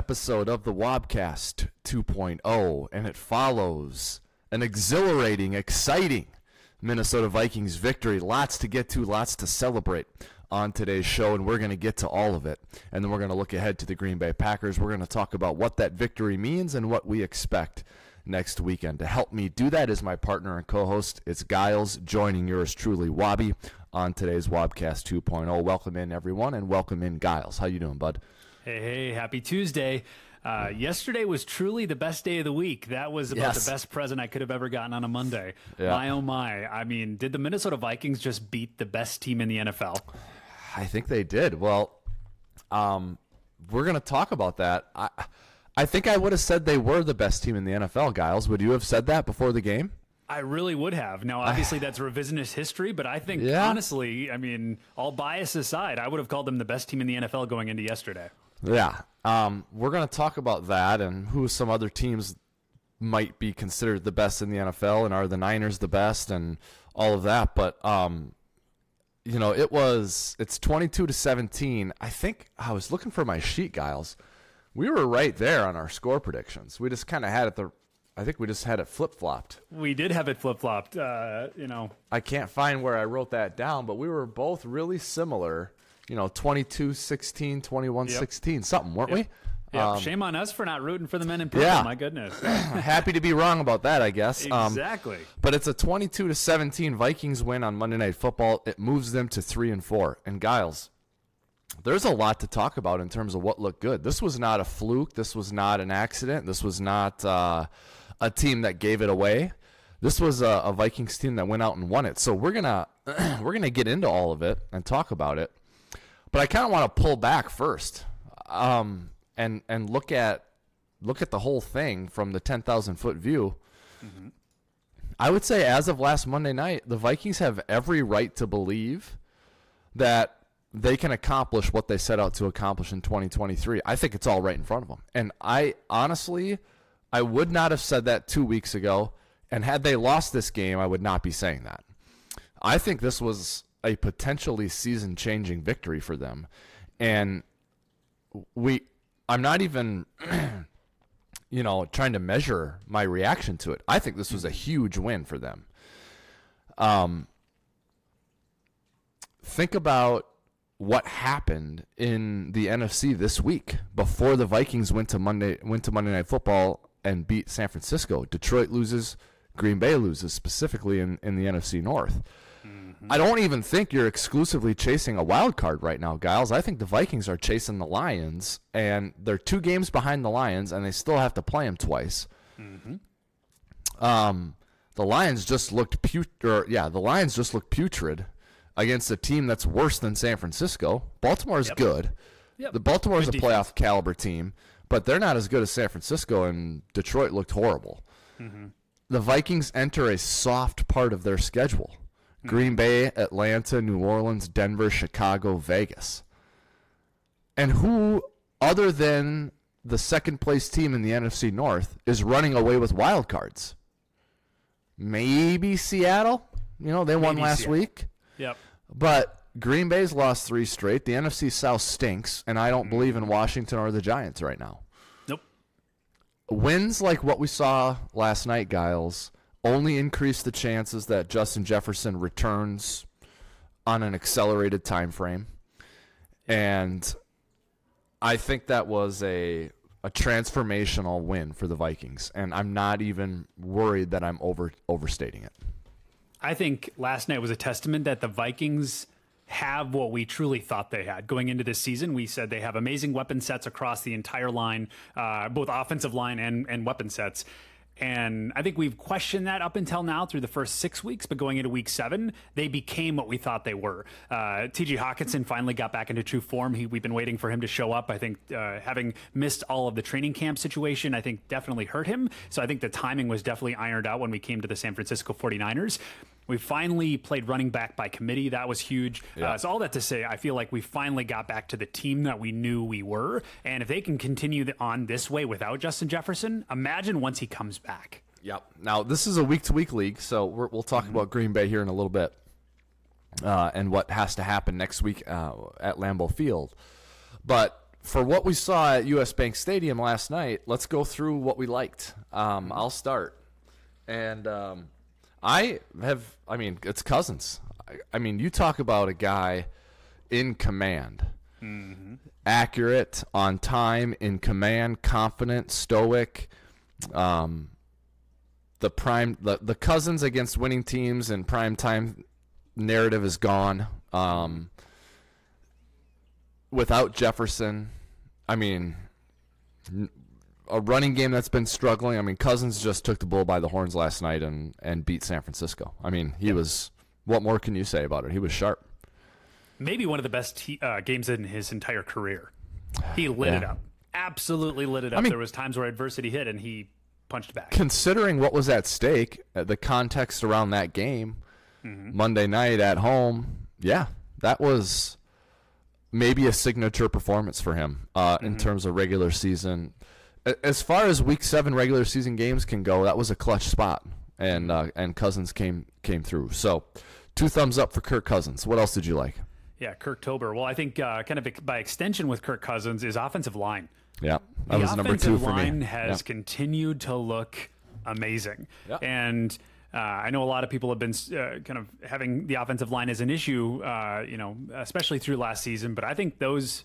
episode of the Wobcast 2.0, and it follows an exhilarating, exciting Minnesota Vikings victory. Lots to get to, lots to celebrate on today's show, and we're going to get to all of it. And then we're going to look ahead to the Green Bay Packers. We're going to talk about what that victory means and what we expect next weekend. To help me do that is my partner and co-host. It's Giles joining yours truly, Wobby, on today's Wobcast 2.0. Welcome in everyone, and welcome in Giles. How you doing, bud? Hey, hey, happy Tuesday. Uh, yesterday was truly the best day of the week. That was about Yes. the best present I could have ever gotten on a Monday. Yeah. My oh my. I mean, did the Minnesota Vikings just beat the best team in the NFL? I think they did. Well, um, we're going to talk about that. I, I think I would have said they were the best team in the NFL, Giles. Would you have said that before the game? I really would have. Now, obviously, that's revisionist history, but I think, Yeah. honestly, I mean, all bias aside, I would have called them the best team in the NFL going into yesterday. Yeah. Um, we're going to talk about that and who some other teams might be considered the best in the NFL and are the Niners the best and all of that. But, um, you know, it was, it's 22 to 17. I think I was looking for my sheet, Giles. We were right there on our score predictions. We just kind of had it the, I think we just had it flip flopped. We did have it flip flopped. Uh, you know, I can't find where I wrote that down, but we were both really similar. You know, 22 16, 21 16, something, weren't we? yeah, Um, shame on us for not rooting for the men in purple. yeah. My goodness. happy to be wrong about that, I guess. Um, exactly. but it's a 22 to 17 Vikings win on Monday Night Football. It moves them to 3 and 4. And Giles, there's a lot to talk about in terms of what looked good. This was not a fluke. This was not an accident. This was not uh, a team that gave it away. This was a, a Vikings team that went out and won it. So we're gonna we're gonna get into all of it and talk about it. But I kind of want to pull back first, um, and and look at look at the whole thing from the ten thousand foot view. I would say, as of last Monday night, the Vikings have every right to believe that they can accomplish what they set out to accomplish in 2023. I think it's all right in front of them. And I honestly, I would not have said that two weeks ago. And had they lost this game, I would not be saying that. I think this was a potentially season changing victory for them. And we, I'm not even you know, trying to measure my reaction to it. I think this was a huge win for them. Um, think about what happened in the NFC this week before the Vikings went to Monday went to Monday Night Football and beat San Francisco. Detroit loses, Green Bay loses, specifically in, in the NFC North. I don't even think you're exclusively chasing a wild card right now, Giles. I think the Vikings are chasing the Lions, and they're two games behind the Lions, and they still have to play them twice. Um, the Lions just looked put, or yeah, the Lions just looked putrid against a team that's worse than San Francisco. Baltimore Baltimore's good. Yep. The Baltimore's Good a playoff caliber team, but they're not as good as San Francisco, and Detroit looked horrible. The Vikings enter a soft part of their schedule. Green Bay, Atlanta, New Orleans, Denver, Chicago, Vegas. And who, other than the second place team in the NFC North, is running away with wild cards? Maybe Seattle. You know, they won Maybe last Seattle. week. Yep. But Green Bay's lost three straight. The NFC South stinks, and I don't mm-hmm. believe in Washington or the Giants right now. Nope. Wins like what we saw last night, Giles, only increase the chances that Justin Jefferson returns on an accelerated time frame. And I think that was a a transformational win for the Vikings, and I'm not even worried that I'm over overstating it. I think last night was a testament that the Vikings have what we truly thought they had going into this season. We said they have amazing weapon sets across the entire line, uh, both offensive line and, and weapon sets. And I think we've questioned that up until now through the first six weeks, but going into week seven, they became what we thought they were. Uh, TJ Hockenson finally got back into true form. He, we've been waiting for him to show up. I think uh, having missed all of the training camp situation, I think definitely hurt him. So I think the timing was definitely ironed out when we came to the San Francisco 49ers. We finally played running back by committee. That was huge. Uh, so all that to say, I feel like we finally got back to the team that we knew we were. And if they can continue on this way without Justin Jefferson, imagine once he comes back. Yep. Now this is a week to week league, so we're, we'll talk about Green Bay here in a little bit, uh, and what has to happen next week uh, at Lambeau Field. But for what we saw at US Bank Stadium last night, let's go through what we liked. Um, I'll start. And um, I have, I mean, it's Cousins. I, I, mean, you talk about a guy in command, mm-hmm. accurate, on time, in command, confident, stoic. Um, the prime, the, the Cousins against winning teams and prime time narrative is gone. Um, without Jefferson, I mean, a running game that's been struggling. I mean, Cousins just took the bull by the horns last night and and beat San Francisco. I mean, he was. What more can you say about it? He was sharp. Maybe one of the best uh, games in his entire career. He lit yeah. it up. Absolutely lit it up. I mean, there was times where adversity hit and he punched back. Considering what was at stake, uh, the context around that game, mm-hmm. Monday night at home, yeah, that was maybe a signature performance for him uh, mm-hmm. in terms of regular season. As far as Week Seven regular season games can go, that was a clutch spot, and uh, and Cousins came came through. So, two thumbs up for Kirk Cousins. What else did you like? Yeah, Kirktober. Well, I think uh, kind of by extension with Kirk Cousins is offensive line. Yeah, that the was number two for me. line has yeah. continued to look amazing, yeah. and uh, I know a lot of people have been uh, kind of having the offensive line as an issue, uh, you know, especially through last season. But I think those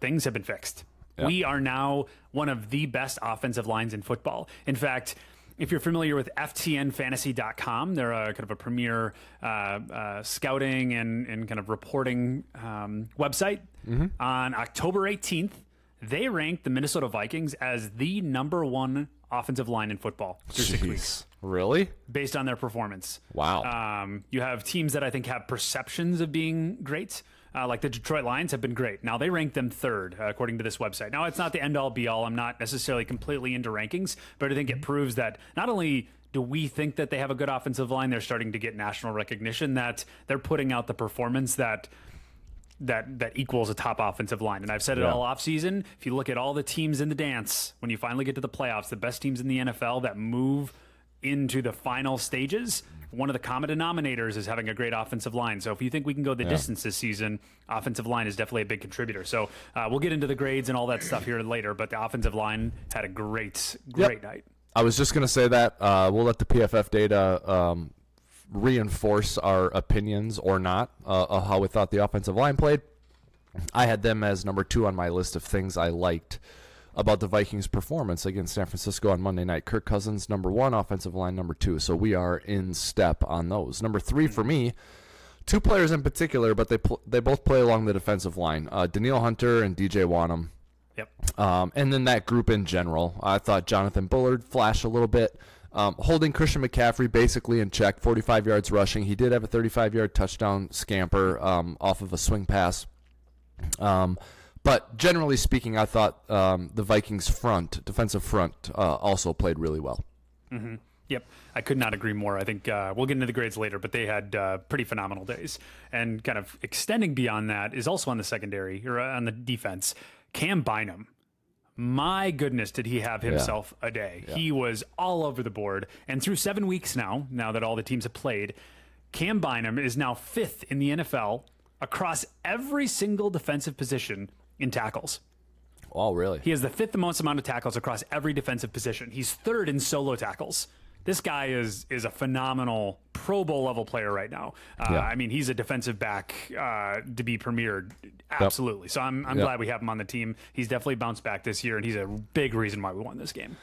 things have been fixed. Yeah. We are now one of the best offensive lines in football. In fact, if you're familiar with FTNFantasy.com, they're a kind of a premier uh, uh, scouting and, and kind of reporting um, website. Mm-hmm. On October 18th, they ranked the Minnesota Vikings as the number one offensive line in football through Jeez. six weeks. Really? Based on their performance. Wow. Um, you have teams that I think have perceptions of being great. Uh, like the Detroit Lions have been great. Now they rank them third, uh, according to this website. Now it's not the end all be all. I'm not necessarily completely into rankings, but I think it proves that not only do we think that they have a good offensive line, they're starting to get national recognition that they're putting out the performance that that that equals a top offensive line. And I've said it yeah. all offseason. If you look at all the teams in the dance, when you finally get to the playoffs, the best teams in the NFL that move into the final stages, one of the common denominators is having a great offensive line. So if you think we can go the yeah. distance this season, offensive line is definitely a big contributor. So uh, we'll get into the grades and all that stuff here later. But the offensive line had a great, great yep. night. I was just going to say that uh, we'll let the PFF data um, reinforce our opinions or not uh, of how we thought the offensive line played. I had them as number two on my list of things I liked about the Vikings' performance against San Francisco on Monday night. Kirk Cousins, number one, offensive line, number two. So we are in step on those. Number three for me, two players in particular, but they pl- they both play along the defensive line. Uh, Danielle Hunter and DJ Wonnum. Yep. Um, and then that group in general. I thought Jonathan Bullard flashed a little bit. Um, holding Christian McCaffrey basically in check, 45 yards rushing. He did have a 35 yard touchdown scamper um, off of a swing pass. Um, but generally speaking, I thought um, the Vikings' front, defensive front, uh, also played really well. Mm-hmm. Yep, I could not agree more. I think uh, we'll get into the grades later, but they had uh, pretty phenomenal days. And kind of extending beyond that is also on the secondary or uh, on the defense. Cam Bynum my goodness, did he have himself yeah. a day? Yeah. He was all over the board. And through seven weeks now, now that all the teams have played, Cam Bynum is now fifth in the NFL across every single defensive position in tackles. Oh, really? He has the fifth most amount of tackles across every defensive position. He's third in solo tackles this guy is is a phenomenal Pro Bowl level player right now. Uh, yeah. I mean, he's a defensive back uh, to be premiered, absolutely. Yep. So I'm I'm yep. glad we have him on the team. He's definitely bounced back this year, and he's a big reason why we won this game.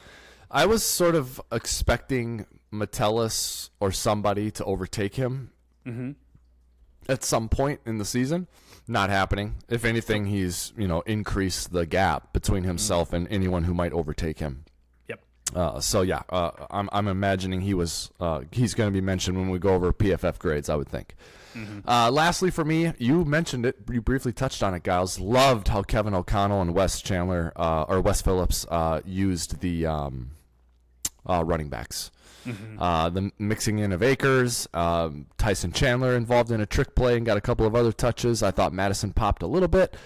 I was sort of expecting Metellus or somebody to overtake him mm-hmm. at some point in the season. Not happening. If anything, he's you know increased the gap between himself mm-hmm. and anyone who might overtake him. Yep. Uh, so yeah, uh, I'm I'm imagining he was uh, he's going to be mentioned when we go over PFF grades. I would think. Mm-hmm. Uh, lastly, for me, you mentioned it. You briefly touched on it, Giles. Loved how Kevin O'Connell and Wes Chandler uh, or Wes Phillips uh, used the um, running backs. Mm-hmm. the mixing in of Akers, um, Tyson Chandler involved in a trick play and got a couple of other touches. I thought Mattison popped a little bit.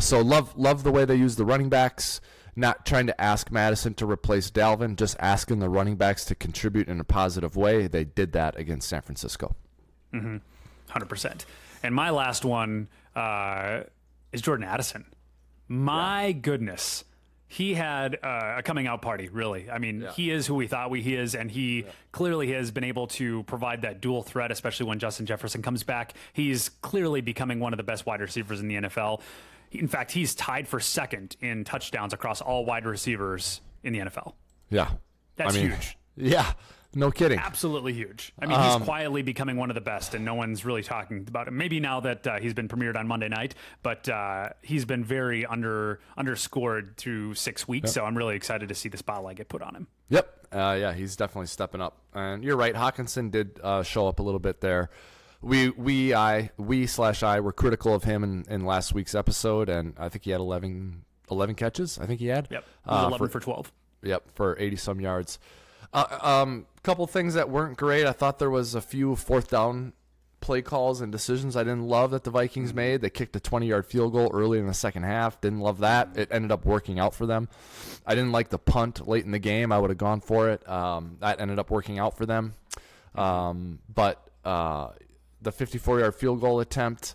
so love love the way they use the running backs not trying to ask Mattison to replace Dalvin, just asking the running backs to contribute in a positive way. They did that against San Francisco. Mm-hmm. 100%. And my last one uh, is Jordan Addison. My goodness. He had uh, a coming out party, really. I mean, he is who we thought we he is, and he clearly has been able to provide that dual threat, especially when Justin Jefferson comes back. He's clearly becoming one of the best wide receivers in the NFL. In fact, he's tied for second in touchdowns across all wide receivers in the NFL. Yeah. That's I mean, huge. Yeah. No kidding. Absolutely huge. I mean, Um, he's quietly becoming one of the best, and no one's really talking about him. Maybe now that uh, he's been premiered on Monday night, but uh, he's been very under underscored through six weeks. So I'm really excited to see the spotlight get put on him. Yep. Uh, yeah, he's definitely stepping up. And you're right. Hockenson did uh, show up a little bit there. We we I we slash I were critical of him in, in last week's episode, and I think he had 11, 11 catches. I think he had. Yep, he Uh, 11 for- for 12. Yep, for 80 some yards. Uh, um, couple things that weren't great. I thought there was a few fourth down play calls and decisions I didn't love that the Vikings made. They kicked a 20 yard field goal early in the second half. Didn't love that. It ended up working out for them. I didn't like the punt late in the game. I would have gone for it. Um, that ended up working out for them. Um, but uh, the 54 yard field goal attempt,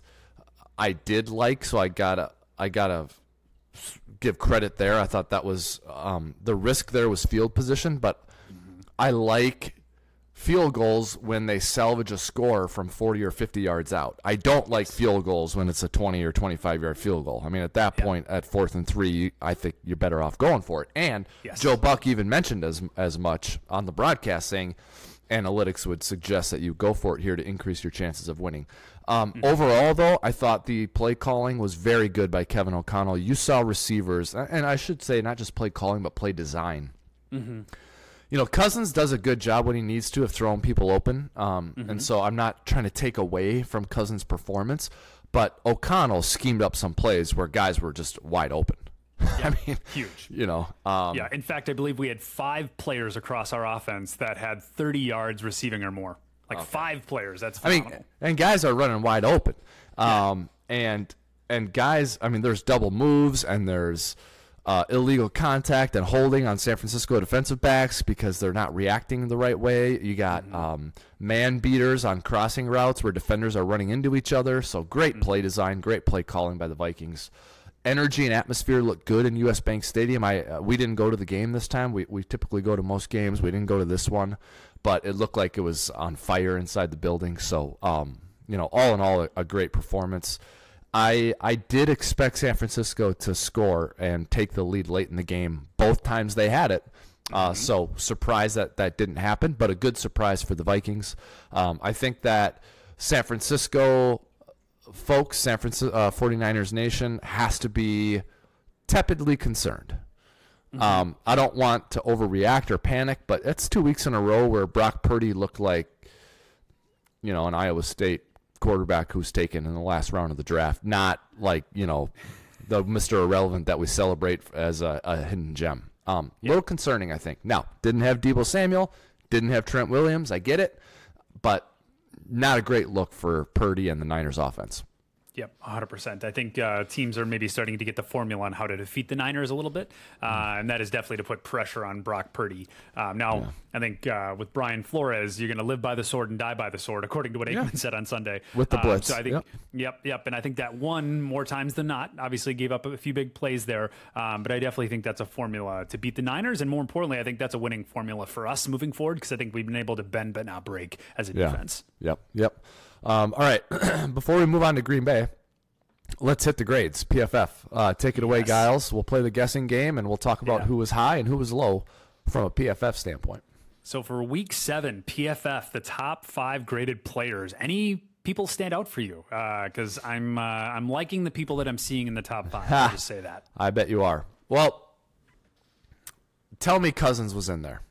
I did like. So I gotta I gotta give credit there. I thought that was um, the risk there was field position, but I like field goals when they salvage a score from 40 or 50 yards out. I don't like field goals when it's a 20 or 25 yard field goal. I mean, at that point, at fourth and three, I think you're better off going for it. And Yes. Joe Buck even mentioned as as much on the broadcast, saying analytics would suggest that you go for it here to increase your chances of winning. Um, Overall, though, I thought the play calling was very good by Kevin O'Connell. You saw receivers, and I should say not just play calling, but play design you know, Cousins does a good job when he needs to of throwing people open. Um, And so I'm not trying to take away from Cousins' performance, but O'Connell schemed up some plays where guys were just wide open. I mean, Huge. you know, um, Yeah. In fact, I believe we had five players across our offense that had 30 yards receiving or more. Like five players. That's I mean, and guys are running wide open. Um, and and guys, I mean, there's double moves and there's uh, illegal contact and holding on San Francisco defensive backs because they're not reacting the right way. You got um, man beaters on crossing routes where defenders are running into each other. So great play design, great play calling by the Vikings. Energy and atmosphere look good in U.S. Bank Stadium. I uh, we didn't go to the game this time. We we typically go to most games. We didn't go to this one, but it looked like it was on fire inside the building. So um, you know, all in all, a, a great performance. I I did expect San Francisco to score and take the lead late in the game. Both times they had it. Uh, so surprised that that didn't happen, but a good surprise for the Vikings. Um, I think that San Francisco folks, San Francisco uh, 49ers Nation has to be tepidly concerned. Um, I don't want to overreact or panic, but it's two weeks in a row where Brock Purdy looked like, you know, an Iowa State quarterback who's taken in the last round of the draft, not like you know, the Mister Irrelevant that we celebrate as a, a hidden gem. Um, a little concerning, I think. Now, didn't have Deebo Samuel, didn't have Trent Williams. I get it, but not a great look for Purdy and the Niners offense. Yep, 100%. I think uh, teams are maybe starting to get the formula on how to defeat the Niners a little bit, uh, and that is definitely to put pressure on Brock Purdy. Um, now, I think uh, with Brian Flores, you're going to live by the sword and die by the sword, according to what Aikman said on Sunday. With the Um, blitz, so I think, yep. yep, yep. And I think that one more times than not. Obviously, gave up a few big plays there, um, but I definitely think that's a formula to beat the Niners, and more importantly, I think that's a winning formula for us moving forward because I think we've been able to bend but not break as a defense. Yep. Yep. Um, all right. Before we move on to Green Bay, let's hit the grades. PFF. Uh, take it away, Yes. Giles. We'll play the guessing game and we'll talk about Yeah. who was high and who was low from a PFF standpoint. So for week seven, PFF, the top five graded players. Any people stand out for you? Because I'm uh, I'm liking the people that I'm seeing in the top five. I'll just say that. I bet you are. Well, tell me Cousins was in there.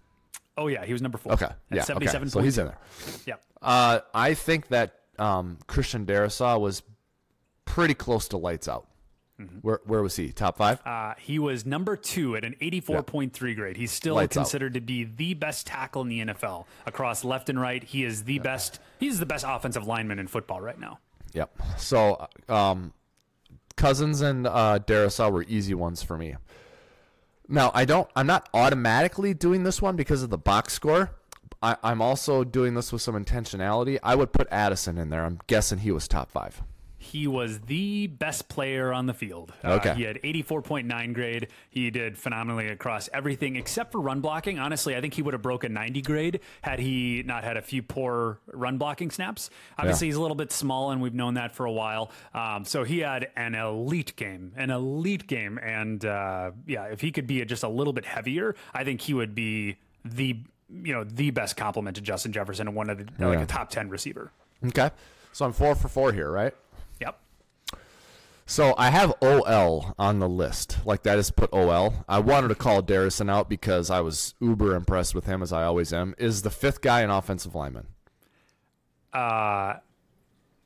Oh yeah, he was number four. Okay. Yeah. Okay. 77 So he's in there. Yep. Uh, I think that um, Christian Darrisaw was pretty close to lights out. Mm-hmm. Where where was he? Top five? Uh, he was number two at an 84.3 grade. He's still Lights out. considered to be the best tackle in the NFL across left and right. He is the best. He's the best offensive lineman in football right now. Yep. So, um, Cousins and uh, Darrisaw were easy ones for me. Now, I don't. I'm not automatically doing this one because of the box score. I, I'm also doing this with some intentionality. I would put Addison in there. I'm guessing he was top five. he was the best player on the field. Uh, Okay. he had 84.9 grade. He did phenomenally across everything except for run blocking. Honestly, I think he would have broken 90 grade had he not had a few poor run blocking snaps. Obviously, he's a little bit small, and we've known that for a while. Um, so he had an elite game, an elite game. And uh, yeah, if he could be just a little bit heavier, I think he would be the you know the best compliment to Justin Jefferson and one of the like a top 10 receiver. Okay. So I'm four for four here, right? Yep. So I have OL on the list. Like that is put OL. I wanted to call Darrisaw out because I was uber impressed with him as I always am. Is the fifth guy an offensive lineman? Uh,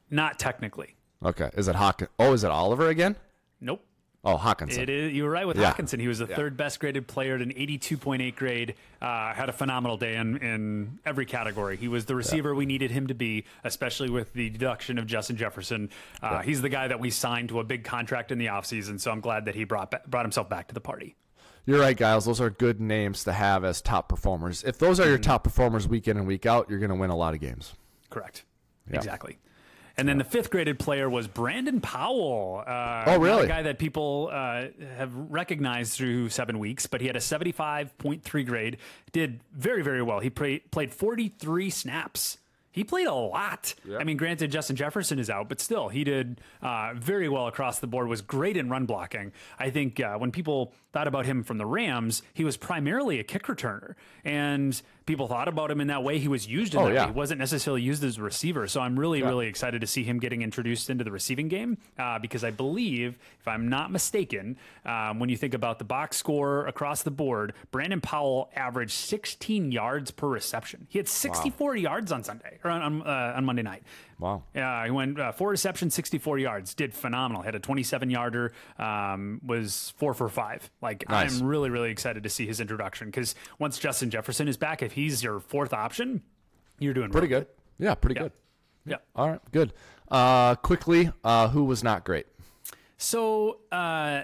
not technically. Okay. Is it Hawk? Oh, is it Oliver again? Nope. Oh, Hockenson. It is. You were right with Yeah. Hockenson. He was the third best graded player at an 82.8 grade. Uh, had a phenomenal day in, in every category. He was the receiver we needed him to be, especially with the deduction of Justin Jefferson. Uh, He's the guy that we signed to a big contract in the offseason, so I'm glad that he brought brought himself back to the party. You're right, Giles. Those are good names to have as top performers. If those are Mm-hmm. your top performers week in and week out, you're going to win a lot of games. Correct. Exactly. And then the fifth graded player was Brandon Powell. Uh, Oh, really? A guy that people uh, have recognized through seven weeks, but he had a 75.3 grade. Did very, very well. He play, played 43 snaps. He played a lot. I mean, granted, Justin Jefferson is out, but still, he did uh, very well across the board. Was great in run blocking. I think uh, when people thought about him from the Rams, he was primarily a kick returner, and people thought about him in that way. He was used in Oh, that yeah. way. He wasn't necessarily used as a receiver. So I'm really, really excited to see him getting introduced into the receiving game uh, because I believe, if I'm not mistaken, um, when you think about the box score across the board, Brandon Powell averaged 16 yards per reception. He had 64 yards on Sunday or on, uh, on Monday night. Wow. Yeah, he went uh, four receptions, 64 yards. Did phenomenal. Had a 27 yarder. Um, was four for five. Like Nice. I'm really, really excited to see his introduction because once Justin Jefferson is back, if he's your fourth option, you're doing Pretty really good. Yeah, pretty good. Yeah. All right, good. Uh, quickly, uh, who was not great? So uh,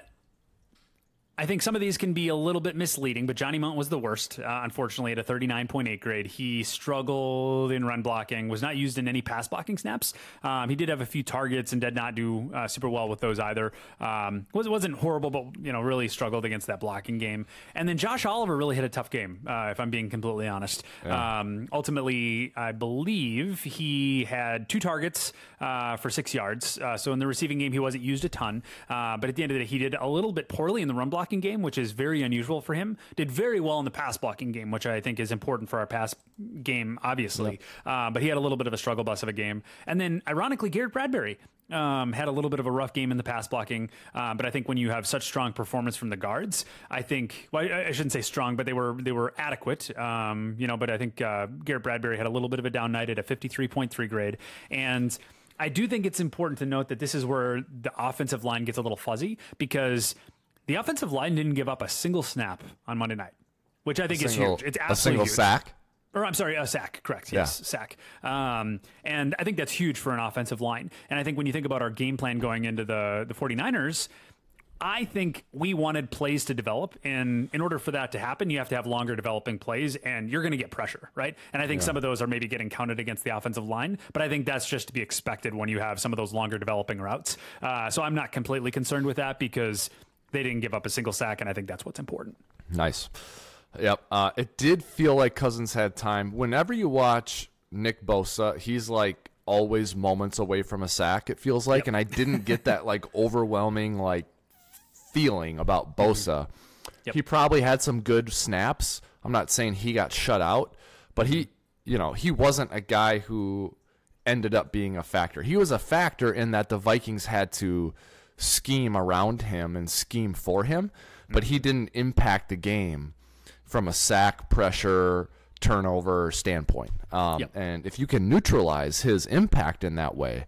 I think some of these can be a little bit misleading, but Johnny Mundt was the worst, uh, unfortunately, at a 39.8 grade. He struggled in run blocking, was not used in any pass blocking snaps. Um, he did have a few targets and did not do uh, super well with those either. Um, was, wasn't horrible, but you know really struggled against that blocking game. And then Josh Oliver really had a tough game, uh, if I'm being completely honest. Um, ultimately, I believe he had two targets uh, for six yards. Uh, so in the receiving game, he wasn't used a ton. Uh, but at the end of the day, he did a little bit poorly in the run blocking game, which is very unusual for him. Did very well in the pass blocking game, which I think is important for our pass game, obviously. Uh, but he had a little bit of a struggle bus of a game. And then, ironically, Garrett Bradbury. Um, had a little bit of a rough game in the pass blocking, uh, but I think when you have such strong performance from the guards, I think well, I, I shouldn't say strong, but they were they were adequate. Um, you know, but I think uh, Garrett Bradbury had a little bit of a down night at a fifty three point three grade, and I do think it's important to note that this is where the offensive line gets a little fuzzy because the offensive line didn't give up a single snap on Monday night, which I think is Single- huge. It's absolutely a single huge. sack. Or I'm sorry, a sack. Correct. Yes, sack. Um, and I think that's huge for an offensive line. And I think when you think about our game plan going into the the 49ers, I think we wanted plays to develop, and in order for that to happen, you have to have longer developing plays, and you're going to get pressure, right? And I think some of those are maybe getting counted against the offensive line, but I think that's just to be expected when you have some of those longer developing routes. Uh, so I'm not completely concerned with that because they didn't give up a single sack, and I think that's what's important. Nice. Yep. Uh, it did feel like Cousins had time. Whenever you watch Nick Bosa, he's like always moments away from a sack. It feels like, and I didn't get that like overwhelming like feeling about Bosa. Yep. He probably had some good snaps. I'm not saying he got shut out, but he, you know, he wasn't a guy who ended up being a factor. He was a factor in that the Vikings had to scheme around him and scheme for him, but he didn't impact the game from a sack pressure turnover standpoint. Um, Yep. And if you can neutralize his impact in that way,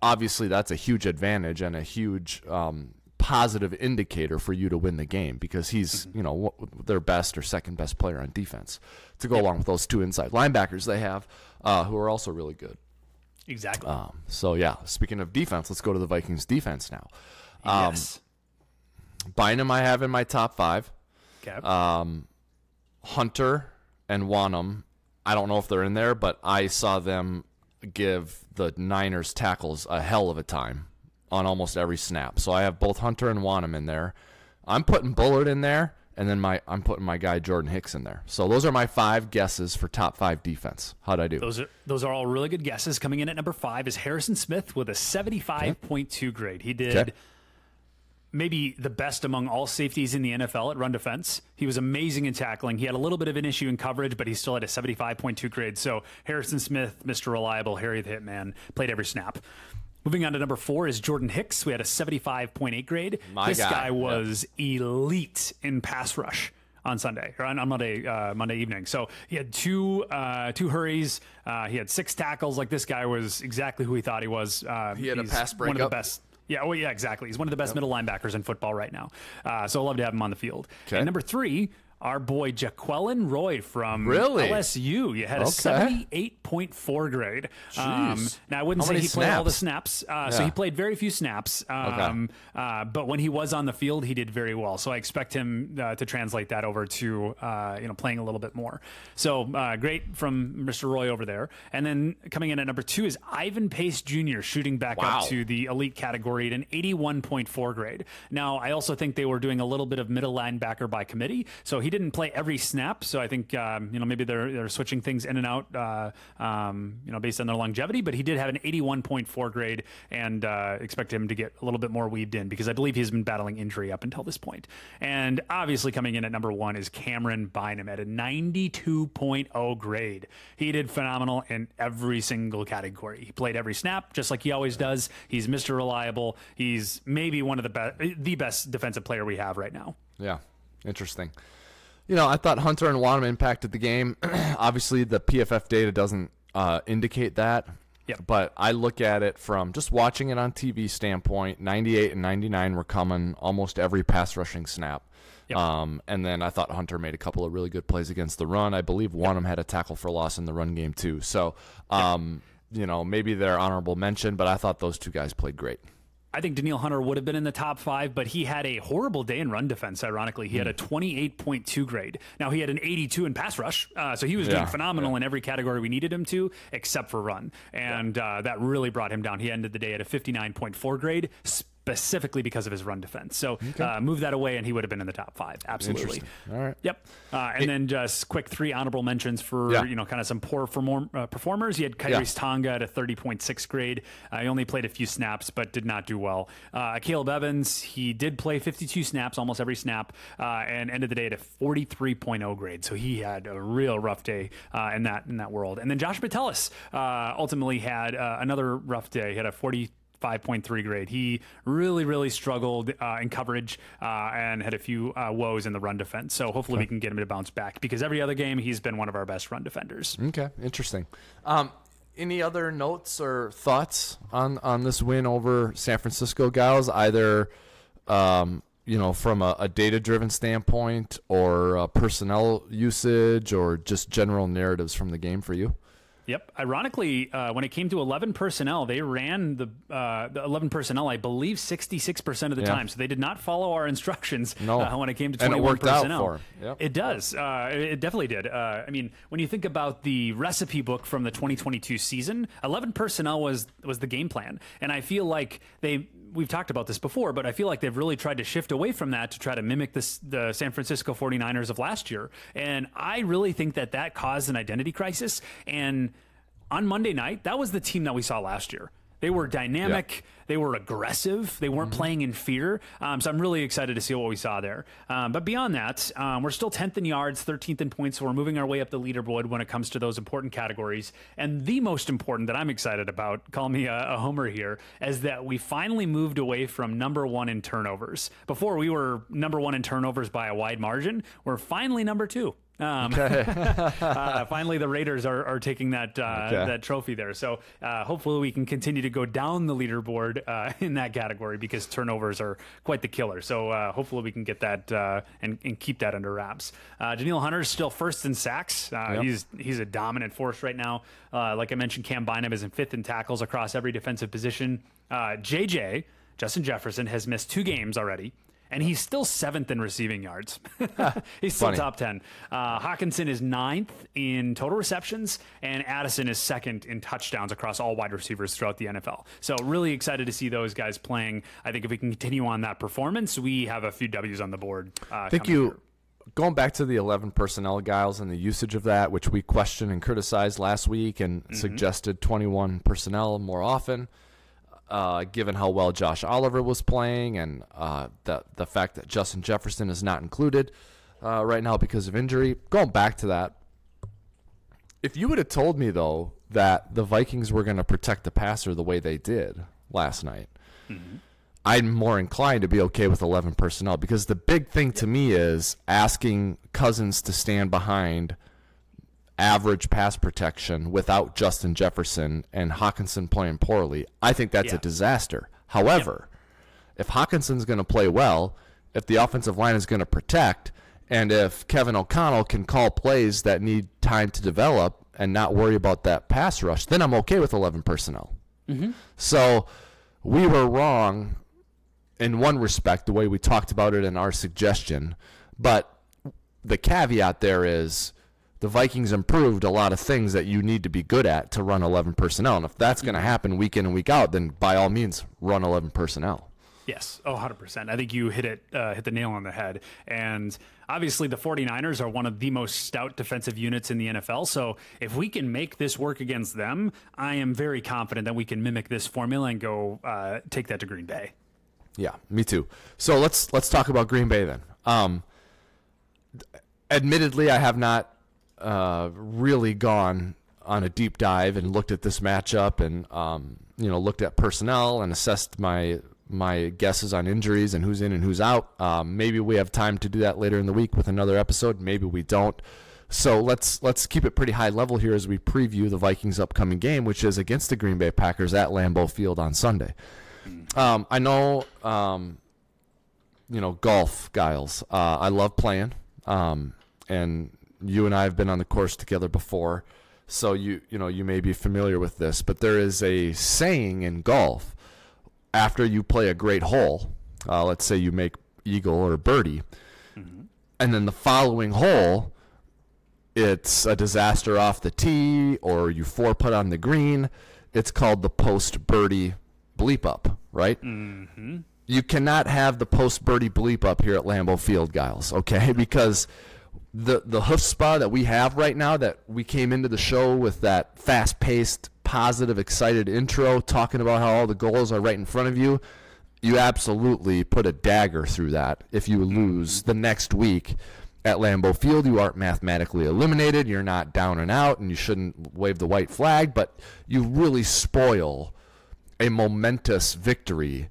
obviously that's a huge advantage and a huge um, positive indicator for you to win the game because he's you know their best or second best player on defense to go along with those two inside linebackers they have uh, who are also really good. Exactly. Um, so yeah, speaking of defense, let's go to the Vikings defense now. Um, yes. Bynum I have in my top five. Okay. Hunter and Wonnum, I don't know if they're in there, but I saw them give the Niners tackles a hell of a time on almost every snap. So I have both Hunter and Wonnum in there. I'm putting Bullard in there, and then my I'm putting my guy Jordan Hicks in there. So those are my five guesses for top five defense. How'd I do? Those are those are all really good guesses. Coming in at number five is Harrison Smith with a 75.2 grade. He did. Okay. Maybe the best among all safeties in the NFL at run defense. He was amazing in tackling. He had a little bit of an issue in coverage, but he still had a 75.2 grade. So Harrison Smith, Mr. Reliable, Harry the Hitman, played every snap. Moving on to number four is Jordan Hicks. We had a 75.8 grade. My this guy, guy yep. was elite in pass rush on Sunday or on, on Monday uh, Monday evening. So he had two uh, two hurries. Uh, he had six tackles. Like this guy was exactly who he thought he was. Uh, He had a pass One of the best. Yeah, well, yeah, exactly. He's one of the best middle linebackers in football right now. Uh, so I love to have him on the field. Okay. And number three, our boy Jaquelin Roy from Really? LSU. You had a Okay. seventy-eight point four grade. Um, now I wouldn't How say he played all the snaps? snaps, uh, so he played very few snaps. Um, uh, but when he was on the field, he did very well. So I expect him uh, to translate that over to uh, you know playing a little bit more. So uh, great from Mr. Roy over there. And then coming in at number two is Ivan Pace Jr. shooting back Wow. up to the elite category at an 81.4 grade. Now I also think they were doing a little bit of middle linebacker by committee, so he didn't play every snap. So I think um, you know maybe they're they're switching things in and out, uh, um, you know, based on their longevity. But he did have an 81.4 grade, and uh, expect him to get a little bit more weaved in because I believe he's been battling injury up until this point. And obviously coming in at number one is Cameron Bynum at a 92.0 grade. He did phenomenal in every single category. He played every snap just like he always does. He's Mr. Reliable. He's maybe one of the best, the best defensive player we have right now. Yeah, interesting. You know, I thought Hunter and Wonnum impacted the game. Obviously, the PFF data doesn't uh, indicate that. Yep. But I look at it from just watching it on TV standpoint. 98 and 99 were coming almost every pass rushing snap. Yep. Um, and then I thought Hunter made a couple of really good plays against the run. I believe Wonnum had a tackle for loss in the run game too. So, um, you know, maybe they're honorable mention, but I thought those two guys played great. I think Danielle Hunter would have been in the top five, but he had a horrible day in run defense. Ironically, he had a 28.2 grade. Now he had an 82 in pass rush, uh, so he was doing Yeah, phenomenal in every category we needed him to, except for run, and uh, that really brought him down. He ended the day at a 59.4 grade. Specifically because of his run defense, so uh, move that away, and he would have been in the top five. Absolutely. All right. Yep. Uh, and then just quick three honorable mentions for Yeah. you know kind of some poor form, uh, performers. You had Khyiris Tonga at a 30.6 grade. Uh, he only played a few snaps, but did not do well. Uh, Caleb Evans, he did play 52 snaps, almost every snap, uh, and ended the day at a 43.0 grade. So he had a real rough day uh, in that in that world. And then Josh Metellus uh, ultimately had uh, another rough day. He had a 40. 5.3 grade. He really, really struggled uh, in coverage uh, and had a few uh, woes in the run defense. So hopefully we can get him to bounce back because every other game he's been one of our best run defenders. Okay, interesting. Um, any other notes or thoughts on on this win over San Francisco, Giles? Either, um, you know, from a, a data driven standpoint, or personnel usage, or just general narratives from the game for you. Yep. Ironically, uh, when it came to 11 personnel, they ran the, uh, the 11 personnel, I believe, 66% of the Yeah. time. So they did not follow our instructions No. uh, when it came to 21 And it 21 worked out personnel. for 'em. Yep. It does. Uh, it definitely did. Uh, I mean, when you think about the recipe book from the 2022 season, 11 personnel was was the game plan, and I feel like they. We've talked about this before, but I feel like they've really tried to shift away from that to try to mimic this the San Francisco 49ers of last year. And I really think that that caused an identity crisis. And on Monday night, that was the team that we saw last year. They were dynamic. They were aggressive. They weren't playing in fear. Um, so I'm really excited to see what we saw there. Um, but beyond that, um, we're still 10th in yards, 13th in points. So we're moving our way up the leaderboard when it comes to those important categories. And the most important that I'm excited about, call me a, a homer here, is that we finally moved away from number one in turnovers. Before we were number one in turnovers by a wide margin. We're finally number two. Um, uh, finally, the Raiders are, are taking that uh, Okay. that trophy there. So uh, hopefully, we can continue to go down the leaderboard uh, in that category because turnovers are quite the killer. So uh, hopefully, we can get that uh, and, and keep that under wraps. Uh, Danielle Hunter is still first in sacks. Uh, Yep. He's he's a dominant force right now. Uh, like I mentioned, Cam Bynum is in fifth in tackles across every defensive position. Uh, JJ Justin Jefferson has missed two games already. And he's still seventh in receiving yards. he's still Funny. top 10. Uh, Hockenson is ninth in total receptions, and Addison is second in touchdowns across all wide receivers throughout the NFL. So, really excited to see those guys playing. I think if we can continue on that performance, we have a few W's on the board. Uh, coming you here. going back to the 11 personnel Giles and the usage of that, which we questioned and criticized last week, and suggested 21 personnel more often. Uh, given how well Josh Oliver was playing and uh, the the fact that Justin Jefferson is not included uh, right now because of injury, going back to that, if you would have told me though that the Vikings were going to protect the passer the way they did last night, I'm more inclined to be okay with 11 personnel because the big thing to me is asking Cousins to stand behind average pass protection without Justin Jefferson and Hockenson playing poorly. I think that's Yeah. a disaster. However, if Hockenson's going to play well, if the offensive line is going to protect, and if Kevin O'Connell can call plays that need time to develop and not worry about that pass rush, then I'm okay with 11 personnel. Mm-hmm. So we were wrong in one respect, the way we talked about it in our suggestion. But the caveat there is the Vikings improved a lot of things that you need to be good at to run 11 personnel. And if that's going to happen week in and week out, then by all means, run 11 personnel. Yes, oh, 100%. I think you hit it, uh, hit the nail on the head. And obviously, the 49ers are one of the most stout defensive units in the NFL. So if we can make this work against them, I am very confident that we can mimic this formula and go uh, take that to Green Bay. Yeah, me too. So let's let's talk about Green Bay then. Um, admittedly, I have not uh, really gone on a deep dive and looked at this matchup and um, you know looked at personnel and assessed my my guesses on injuries and who's in and who's out. Um, maybe we have time to do that later in the week with another episode. Maybe we don't. So let's let's keep it pretty high level here as we preview the Vikings' upcoming game, which is against the Green Bay Packers at Lambeau Field on Sunday. Um, I know, um, you know, golf, Giles. Uh, I love playing, um, and you and I have been on the course together before, so you you know you may be familiar with this. But there is a saying in golf: after you play a great hole, uh, let's say you make eagle or birdie, and then the following hole, it's a disaster off the tee or you four putt on the green. It's called the post birdie bleep up, right? Mm-hmm. You cannot have the post birdie bleep up here at Lambeau Field, Giles, okay? Because the the hoof spa that we have right now, that we came into the show with that fast paced, positive, excited intro, talking about how all the goals are right in front of you. You absolutely put a dagger through that if you lose the next week at Lambeau Field. You aren't mathematically eliminated. You're not down and out, and you shouldn't wave the white flag, but you really spoil a momentous victory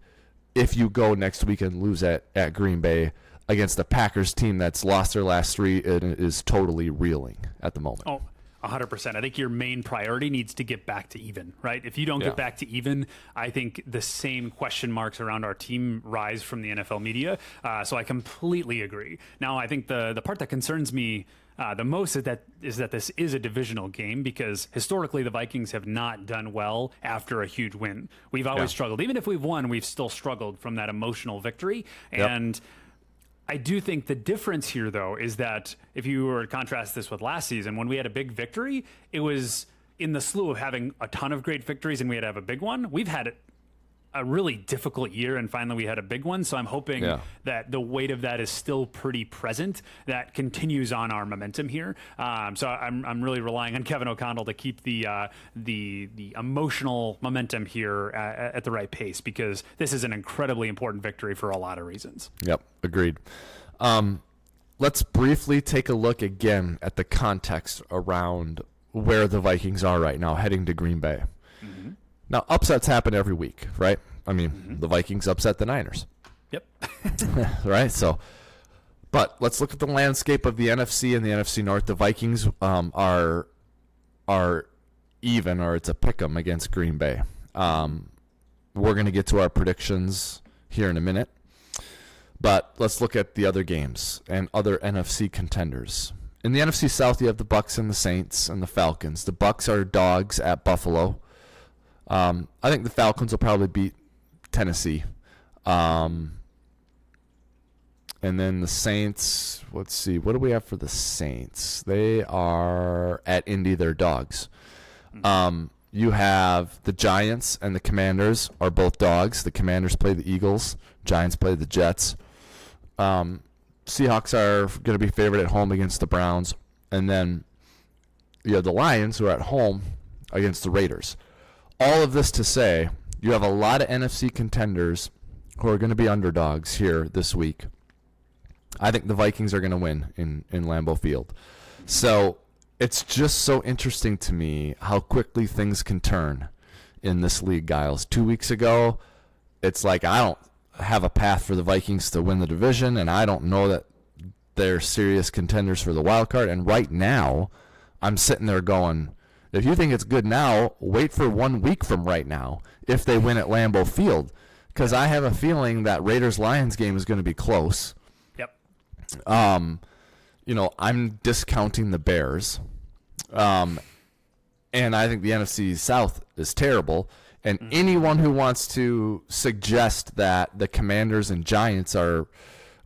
if you go next week and lose at, at Green Bay against the Packers team that's lost their last three and is totally reeling at the moment. Oh, 100%. I think your main priority needs to get back to even, right? If you don't Yeah. get back to even, I think the same question marks around our team rise from the NFL media. Uh, so I completely agree. Now, I think the, the part that concerns me uh, the most is that is that this is a divisional game because historically the Vikings have not done well after a huge win. We've always Yeah. struggled. Even if we've won, we've still struggled from that emotional victory. And I do think the difference here, though, is that if you were to contrast this with last season, when we had a big victory, it was in the slew of having a ton of great victories and we had to have a big one. We've had a really difficult year and finally we had a big one. So I'm hoping Yeah. that the weight of that is still pretty present, that continues on our momentum here. Um, so I'm, I'm really relying on Kevin O'Connell to keep the, uh, the, the emotional momentum here at, at the right pace because this is an incredibly important victory for a lot of reasons. Yep, agreed. Um, let's briefly take a look again at the context around where the Vikings are right now, heading to Green Bay. Now, upsets happen every week, right? I mean, the Vikings upset the Niners, Yep. right? So, but let's look at the landscape of the NFC and the NFC North. The Vikings um, are are even, or it's a pick 'em against Green Bay. Um, we're going to get to our predictions here in a minute. But let's look at the other games and other NFC contenders. In the NFC South, you have the Bucs and the Saints and the Falcons. The Bucs are dogs at Buffalo. Um, I think the Falcons will probably beat Tennessee. Um, and then the Saints. Let's see, what do we have for the Saints? They are at Indy. They're dogs. Um, you have the Giants and the Commanders are both dogs. The Commanders play the Eagles. Giants play the Jets. Um, Seahawks are going to be favored at home against the Browns, and then you have the Lions who are at home against the Raiders. All of this to say, you have a lot of NFC contenders who are going to be underdogs here this week. I think the Vikings are going to win in in Lambeau Field. So it's just so interesting to me how quickly things can turn in this league, Giles. Two weeks ago, it's like I don't have a path for the Vikings to win the division, and I don't know that they're serious contenders for the wild card. And right now, I'm sitting there going, if you think it's good now, wait for one week from right now if they win at Lambeau Field, because I have a feeling that Raiders Lions game is going to be close. Yep. Um, you know, I'm discounting the Bears. Um, and I think the NFC South is terrible. And Mm-hmm. anyone who wants to suggest that the Commanders and Giants are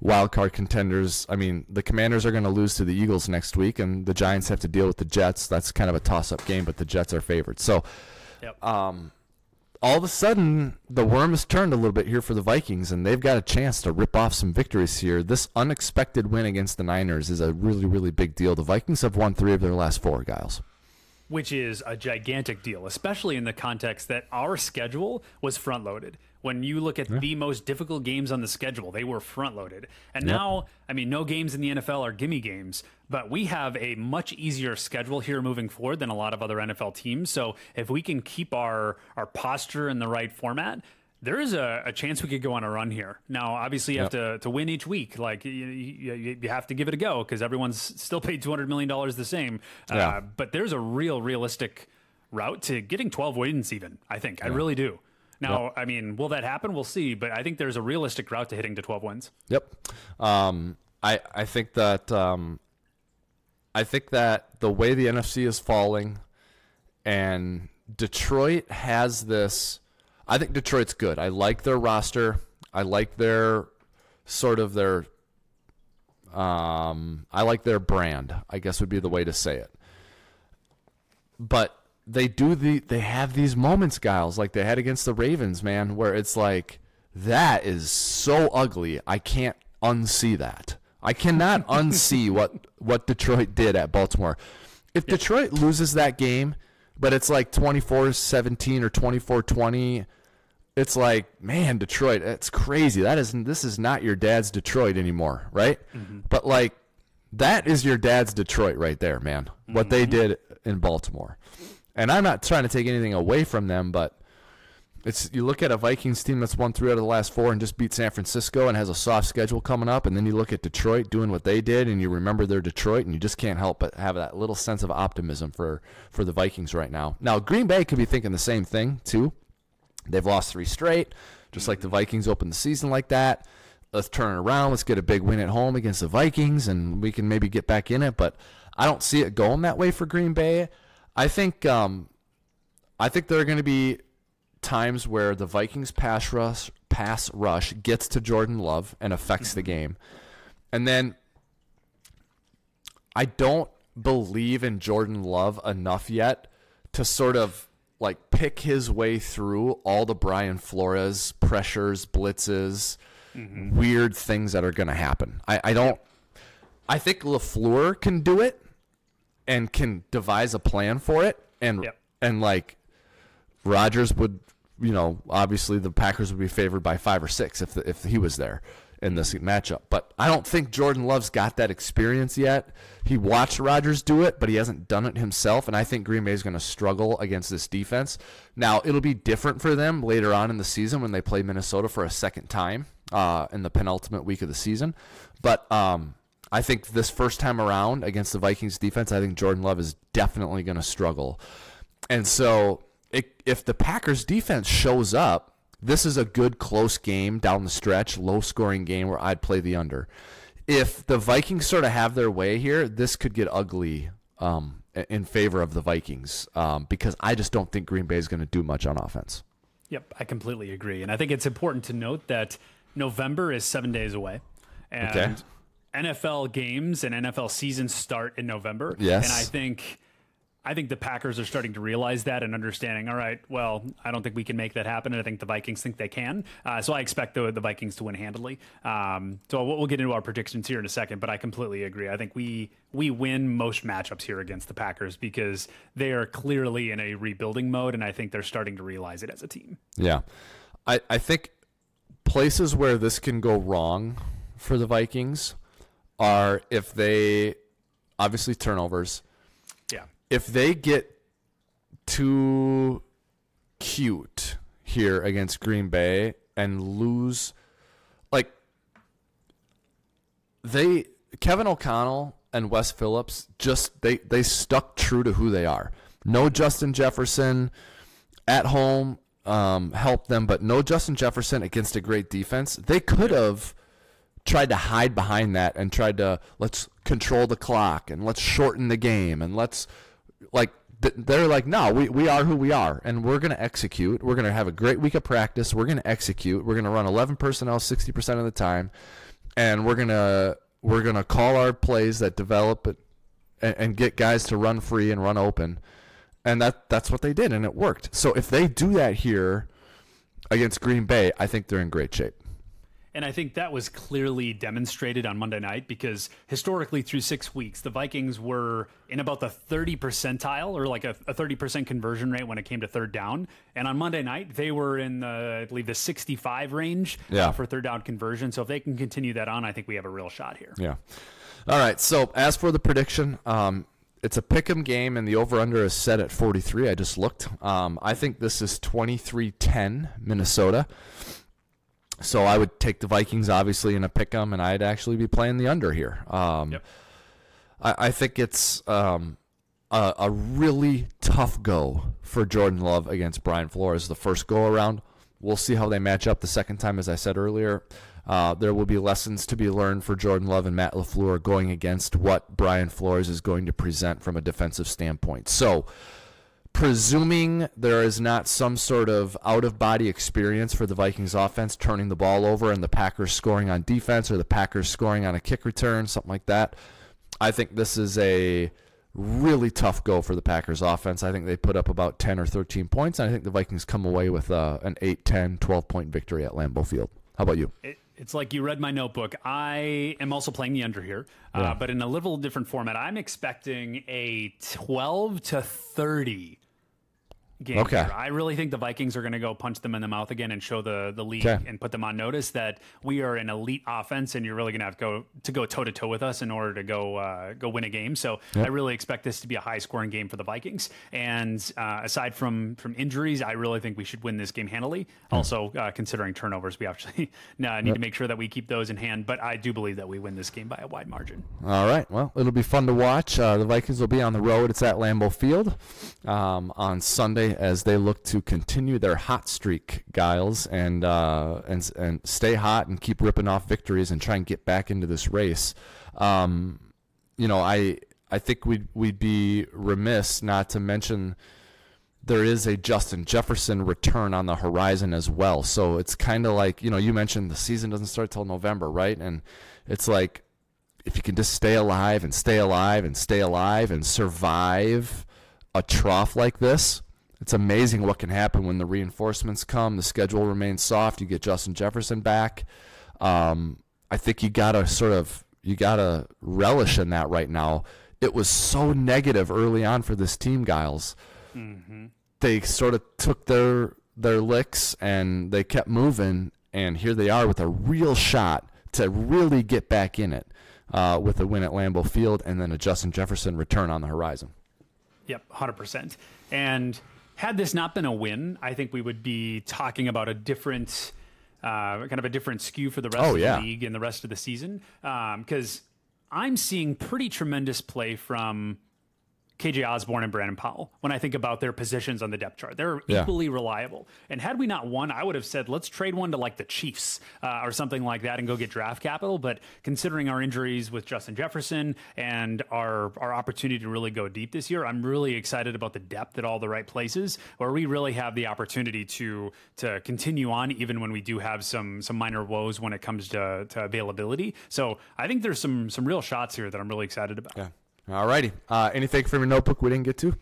wild card contenders, I mean, the Commanders are going to lose to the Eagles next week, and the Giants have to deal with the Jets. That's kind of a toss up game, but the Jets are favored. So Yep. um, all of a sudden, the worm has turned a little bit here for the Vikings, and they've got a chance to rip off some victories here. This unexpected win against the Niners is a really, really big deal. The Vikings have won three of their last four, Giles. which is a gigantic deal, especially in the context that our schedule was front loaded. When you look at the most difficult games on the schedule, they were front loaded. And now, I mean, no games in the NFL are gimme games, but we have a much easier schedule here moving forward than a lot of other NFL teams. So if we can keep our, our posture in the right format, there is a, a chance we could go on a run here. Now, obviously, you have to, to win each week. Like you, you, you have to give it a go because everyone's still paid two hundred million dollars the same. Yeah. Uh, but there's a real realistic route to getting twelve wins. Even I think I really do. Now, I mean, will that happen? We'll see. But I think there's a realistic route to hitting to twelve wins. Yep. Um, I I think that um, I think that the way the NFC is falling, and Detroit has this. I think Detroit's good. I like their roster. I like their sort of their. Um, I like their brand. I guess would be the way to say it. But they do the they have these moments, Giles, like they had against the Ravens, man, where it's like that is so ugly. I can't unsee that. I cannot unsee what what Detroit did at Baltimore. If Detroit loses that game, but it's like 24-17 or 24-20, it's like, man, Detroit, it's crazy. That is this is not your dad's Detroit anymore, right? Mm-hmm. But like that is your dad's Detroit right there, man. What they mm-hmm. did in Baltimore. And I'm not trying to take anything away from them, but it's you look at a Vikings team that's won three out of the last four and just beat San Francisco and has a soft schedule coming up, and then you look at Detroit doing what they did, and you remember they're Detroit, and you just can't help but have that little sense of optimism for for the Vikings right now. Now Green Bay could be thinking the same thing too. They've lost three straight, just like the Vikings opened the season like that. Let's turn it around. Let's get a big win at home against the Vikings, and we can maybe get back in it. But I don't see it going that way for Green Bay. I think um, I think there are going to be times where the Vikings pass rush pass rush gets to Jordan Love and affects the game. And then I don't believe in Jordan Love enough yet to sort of like pick his way through all the Brian Flores pressures, blitzes, weird things that are going to happen. I, I don't. I think LaFleur can do it and can devise a plan for it, and Yep. and like Rodgers would, you know, obviously the Packers would be favored by five or six if the, if he was there in this matchup. But I don't think Jordan Love's got that experience yet. He watched Rodgers do it, but he hasn't done it himself. And I think Green Bay is going to struggle against this defense. Now it'll be different for them later on in the season when they play Minnesota for a second time uh, in the penultimate week of the season. But um, I think this first time around against the Vikings defense, I think Jordan Love is definitely going to struggle. And so, it, if the Packers defense shows up, this is a good close game down the stretch, low scoring game where I'd play the under. If the Vikings sort of have their way here, this could get ugly um, in favor of the Vikings um, because I just don't think Green Bay is going to do much on offense. Yep, I completely agree. And I think it's important to note that November is seven days away. And Okay. NFL games and NFL seasons start in November. Yes. And I think I think the Packers are starting to realize that and understanding, all right, well, I don't think we can make that happen. And I think the Vikings think they can. Uh, so I expect the, the Vikings to win handily. Um, so we'll, we'll get into our predictions here in a second, but I completely agree. I think we we win most matchups here against the Packers because they are clearly in a rebuilding mode, and I think they're starting to realize it as a team. Yeah. I, I think places where this can go wrong for the Vikings are if they obviously turnovers. Yeah. If they get too cute here against Green Bay and lose like they Kevin O'Connell and Wes Phillips just they they stuck true to who they are. No Justin Jefferson at home um, helped them, but no Justin Jefferson against a great defense. They could have tried to hide behind that and tried to let's control the clock and let's shorten the game and let's like they're like no we, we are who we are and we're going to execute. We're going to have a great week of practice. We're going to execute. We're going to run 11 personnel 60% of the time and we're going to we're going to call our plays that develop and, and get guys to run free and run open. And that that's what they did and it worked. So if they do that here against Green Bay I think they're in great shape And I think that was clearly demonstrated on Monday night because historically, through six weeks, the Vikings were in about the 30 percentile or like a, a 30% conversion rate when it came to third down. And on Monday night, they were in the, I believe, the 65 range uh, Yeah. for third down conversion. So if they can continue that on, I think we have a real shot here. Yeah. All right. So as for the prediction, um, it's a pick'em game, and the over/under is set at 43. I just looked. Um, I think this is 23-10 Minnesota. So I would take the Vikings, obviously, in a pick'em, and I'd actually be playing the under here. Um, Yep. I, I think it's um, a, a really tough go for Jordan Love against Brian Flores the first go around. We'll see how they match up the second time, as I said earlier. Uh, there will be lessons to be learned for Jordan Love and Matt LaFleur going against what Brian Flores is going to present from a defensive standpoint. So, presuming there is not some sort of out of body experience for the Vikings offense turning the ball over and the Packers scoring on defense or the Packers scoring on a kick return, something like that, I think this is a really tough go for the Packers offense. I think they put up about 10 or 13 points, and I think the Vikings come away with uh, an 8, 10, 12 point victory at Lambeau Field. How about you? It, it's like you read my notebook. I am also playing the under here, uh, but in a little different format. I'm expecting a 12 to 30 game. Okay. here. I really think the Vikings are going to go punch them in the mouth again and show the the league Okay. and put them on notice that we are an elite offense, and you're really going to have to go to go toe to toe with us in order to go uh, go win a game. So I really expect this to be a high scoring game for the Vikings. And uh, aside from from injuries, I really think we should win this game handily. Also, uh, considering turnovers, we actually need to make sure that we keep those in hand. But I do believe that we win this game by a wide margin. All right. Well, it'll be fun to watch. Uh, the Vikings will be on the road. It's at Lambeau Field um, on Sunday as they look to continue their hot streak, Giles, and uh, and and stay hot and keep ripping off victories and try and get back into this race. Um, you know, I I think we'd we'd be remiss not to mention there is a Justin Jefferson return on the horizon as well. So it's kind of like, you know, you mentioned the season doesn't start till November, right? And it's like if you can just stay alive and stay alive and stay alive and survive a trough like this, it's amazing what can happen when the reinforcements come, the schedule remains soft, you get Justin Jefferson back. Um, I think you got to sort of you got to relish in that right now. It was so negative early on for this team, Giles they sort of took their their licks and they kept moving and here they are with a real shot to really get back in it uh, with a win at Lambeau Field and then a Justin Jefferson return on the horizon. Yep, hundred percent. And had this not been a win, I think we would be talking about a different, uh, kind of a different skew for the rest Oh, of yeah. the league and the rest of the season. Because I'm seeing pretty tremendous play from KJ Osborn and Brandon Powell when I think about their positions on the depth chart. They're Yeah. equally reliable. And had we not won, I would have said, let's trade one to like the Chiefs uh, or something like that and go get draft capital. But considering our injuries with Justin Jefferson and our, our opportunity to really go deep this year, I'm really excited about the depth at all the right places where we really have the opportunity to to continue on even when we do have some some minor woes when it comes to, to availability. So I think there's some some real shots here that I'm really excited about. Yeah. All righty. Uh, anything from your notebook we didn't get to?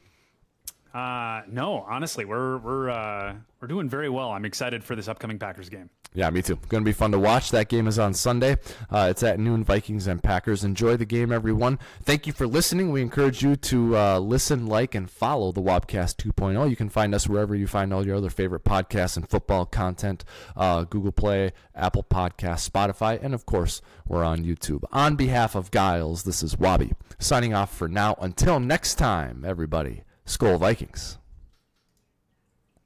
Uh, no, honestly, we're we're uh, we're doing very well. I'm excited for this upcoming Packers game. Yeah, me too. Going to be fun to watch. That game is on Sunday. Uh, it's at noon. Vikings and Packers. Enjoy the game, everyone. Thank you for listening. We encourage you to uh, listen, like, and follow the Wobcast 2.0. You can find us wherever you find all your other favorite podcasts and football content: uh, Google Play, Apple Podcasts, Spotify, and of course, we're on YouTube. On behalf of Giles, this is Wabi signing off for now. Until next time, everybody. Skol Vikings.